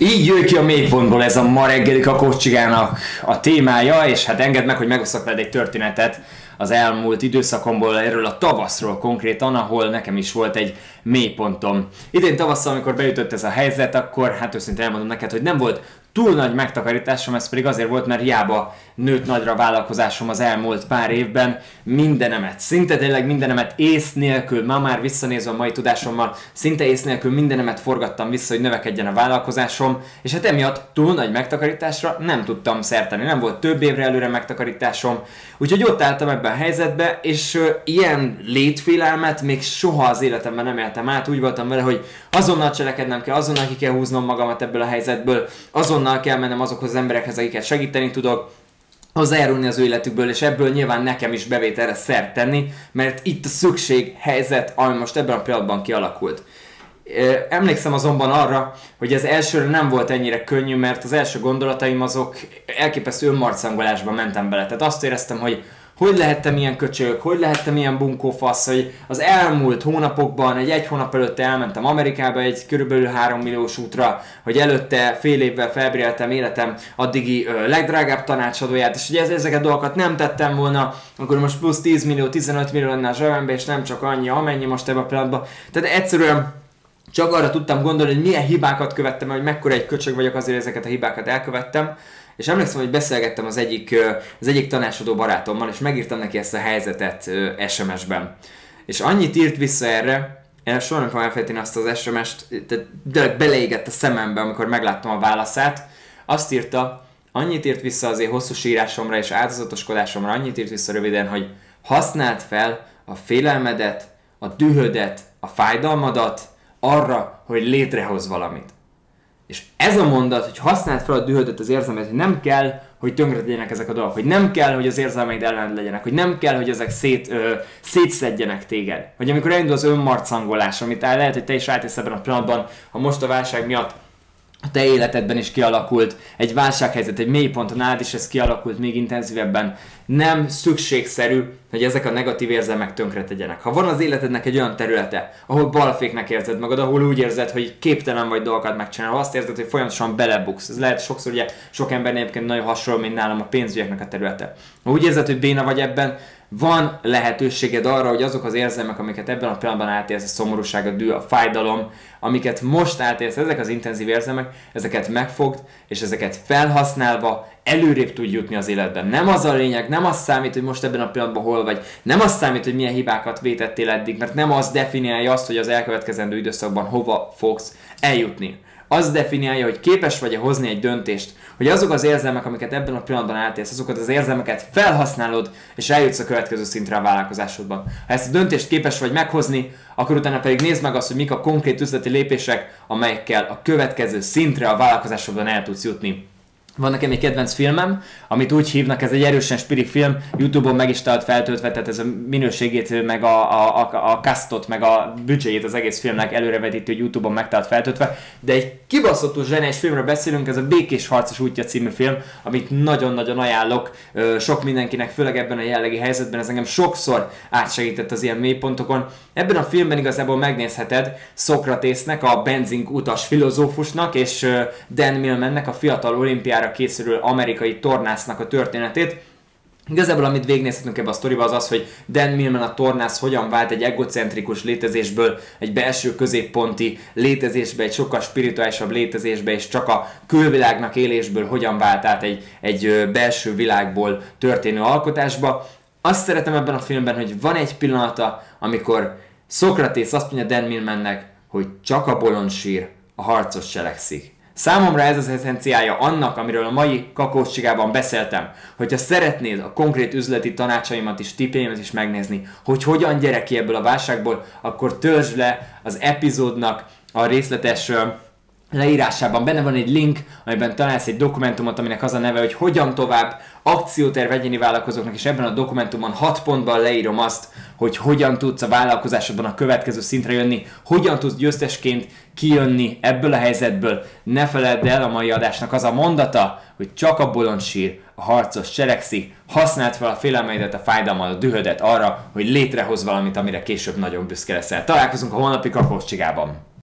Így jöjj ki a mélypontból ez a ma reggeli kakócsigának a témája, és hát engedd meg, hogy megosztok veled egy történetet az elmúlt időszakomból, erről a tavaszról konkrétan, ahol nekem is volt egy mélypontom. Idén tavasszal, amikor beütött ez a helyzet, akkor hát őszintén elmondom neked, hogy nem volt túl nagy megtakarításom, ez pedig azért volt, mert hiába nőtt nagyra vállalkozásom az elmúlt pár évben, mindenemet, szinte tényleg mindenemet ész nélkül, ma már visszanézve a mai tudásommal, szinte ész nélkül mindenemet forgattam vissza, hogy növekedjen a vállalkozásom, és hát emiatt túl nagy megtakarításra nem tudtam szerteni, nem volt több évre előre megtakarításom, úgyhogy ott álltam ebben a helyzetbe, és ilyen létfélelmet még soha az életemben nem éltem át, úgy voltam vele, hogy azonnal cselekednem kell, azonnal ki kell húznom magamat ebből a helyzetből, azonnal kell mennem azokhoz az emberekhez, akiket segíteni tudok, hozzájárulni az ő életükből, és ebből nyilván nekem is bevételre szert tenni, mert itt a szükség, helyzet, ami most ebben a pillanatban kialakult. Emlékszem azonban arra, hogy az elsőre nem volt ennyire könnyű, mert az első gondolataim azok elképesztő önmarcangolásba mentem bele. Tehát azt éreztem, hogy hogy lehettem ilyen köcsög, hogy lehettem ilyen bunkófasz, hogy az elmúlt hónapokban, egy egy hónap előtte elmentem Amerikába egy körülbelül 3 milliós útra, hogy előtte fél évvel felbéreltem életem addigi ö, legdrágább tanácsadóját, és hogy ez, ezeket a dolgokat nem tettem volna, akkor most plusz 10 millió, 15 millió lenne a zsebembe, és nem csak annyi, amennyi most ebben a pillanatban. Tehát egyszerűen csak arra tudtam gondolni, hogy milyen hibákat követtem, hogy mekkora egy köcsög vagyok, azért ezeket a hibákat elkövettem. És emlékszem, hogy beszélgettem az egyik, az egyik tanácsadó barátommal, és megírtam neki ezt a helyzetet SMS-ben. És annyit írt vissza erre, én soha nem fogom elfelejteni azt az SMS-t, de beleégett a szemembe, amikor megláttam a válaszát. Azt írta, annyit írt vissza azért hosszú sírásomra és áldozatoskodásomra, annyit írt vissza röviden, hogy használd fel a félelmedet, a dühödet, a fájdalmadat arra, hogy létrehoz valamit. És ez a mondat, hogy használd fel a dühödet, az érzelmet, hogy nem kell, hogy tönkre legyenek ezek a dolgok, hogy nem kell, hogy az érzelmeid ellen legyenek, hogy nem kell, hogy ezek szét, ö, szétszedjenek téged. Hogy amikor elindul az önmarcangolás, amit el lehet, hogy te is átélsz ebben a pillanatban, ha most a válság miatt a te életedben is kialakult egy válsághelyzet, egy mélypont, nálad is ez kialakult még intenzívebben. Nem szükségszerű, hogy ezek a negatív érzelmek tönkre tegyenek. Ha van az életednek egy olyan területe, ahol balféknek érzed magad, ahol úgy érzed, hogy képtelen vagy dolgokat megcsinálni, azt érzed, hogy folyamatosan belebuksz. Ez lehet sokszor ugye sok ember egyébként nagyon hasonló, mint nálam a pénzügyeknek a területe. Ha úgy érzed, hogy béna vagy ebben, van lehetőséged arra, hogy azok az érzelmek, amiket ebben a pillanatban átélsz, a szomorúság, a dű, a fájdalom, amiket most átélsz, ezek az intenzív érzelmek, ezeket megfogd, és ezeket felhasználva előrébb tud jutni az életben. Nem az a lényeg, nem az számít, hogy most ebben a pillanatban hol vagy, nem az számít, hogy milyen hibákat vétettél eddig, mert nem az definiálja azt, hogy az elkövetkezendő időszakban hova fogsz eljutni az definiálja, hogy képes vagy-e hozni egy döntést, hogy azok az érzelmek, amiket ebben a pillanatban átélsz, azokat az érzelmeket felhasználod, és eljutsz a következő szintre a vállalkozásodban. Ha ezt a döntést képes vagy meghozni, akkor utána pedig nézd meg azt, hogy mik a konkrét üzleti lépések, amelyekkel a következő szintre a vállalkozásodban el tudsz jutni. Van nekem egy kedvenc filmem, amit úgy hívnak, ez egy erősen spirit film, Youtube-on meg is tart feltöltve, tehát ez a minőségét, meg a, a, a, a castot, meg a büdzséjét az egész filmnek előrevetítő, Youtube-on megtart feltöltve, de egy kibaszottul zseniás filmről beszélünk, ez a Békés Harcos útja című film, amit nagyon-nagyon ajánlok sok mindenkinek, főleg ebben a jellegi helyzetben, ez engem sokszor átsegített az ilyen mélypontokon. Ebben a filmben igazából megnézheted Szokratésznek, a benzink utas filozófusnak, és Dan Millmannek, a fiatal olimpiára olimpiára készülő amerikai tornásznak a történetét. Igazából amit végignézhetünk ebbe a sztoriba az az, hogy Dan Millman a tornász hogyan vált egy egocentrikus létezésből egy belső középponti létezésbe, egy sokkal spirituálisabb létezésbe, és csak a külvilágnak élésből hogyan vált át egy, egy belső világból történő alkotásba. Azt szeretem ebben a filmben, hogy van egy pillanata, amikor Szokratész azt mondja Dan Millmannek, hogy csak a bolond sír, a harcos cselekszik. Számomra ez az eszenciája annak, amiről a mai kakócsigában beszéltem. Hogyha szeretnéd a konkrét üzleti tanácsaimat és tippjeimet is megnézni, hogy hogyan gyere ki ebből a válságból, akkor töltsd le az epizódnak a részletes leírásában benne van egy link, amiben találsz egy dokumentumot, aminek az a neve, hogy hogyan tovább akcióterv egyéni vállalkozóknak, és ebben a dokumentumon 6 pontban leírom azt, hogy hogyan tudsz a vállalkozásodban a következő szintre jönni, hogyan tudsz győztesként kijönni ebből a helyzetből. Ne feledd el a mai adásnak az a mondata, hogy csak a bolond sír, a harcos cselekszik, használd fel a félelmeidet, a fájdalmat, a dühödet arra, hogy létrehoz valamit, amire később nagyon büszke leszel. Találkozunk a holnapi kakócsigában.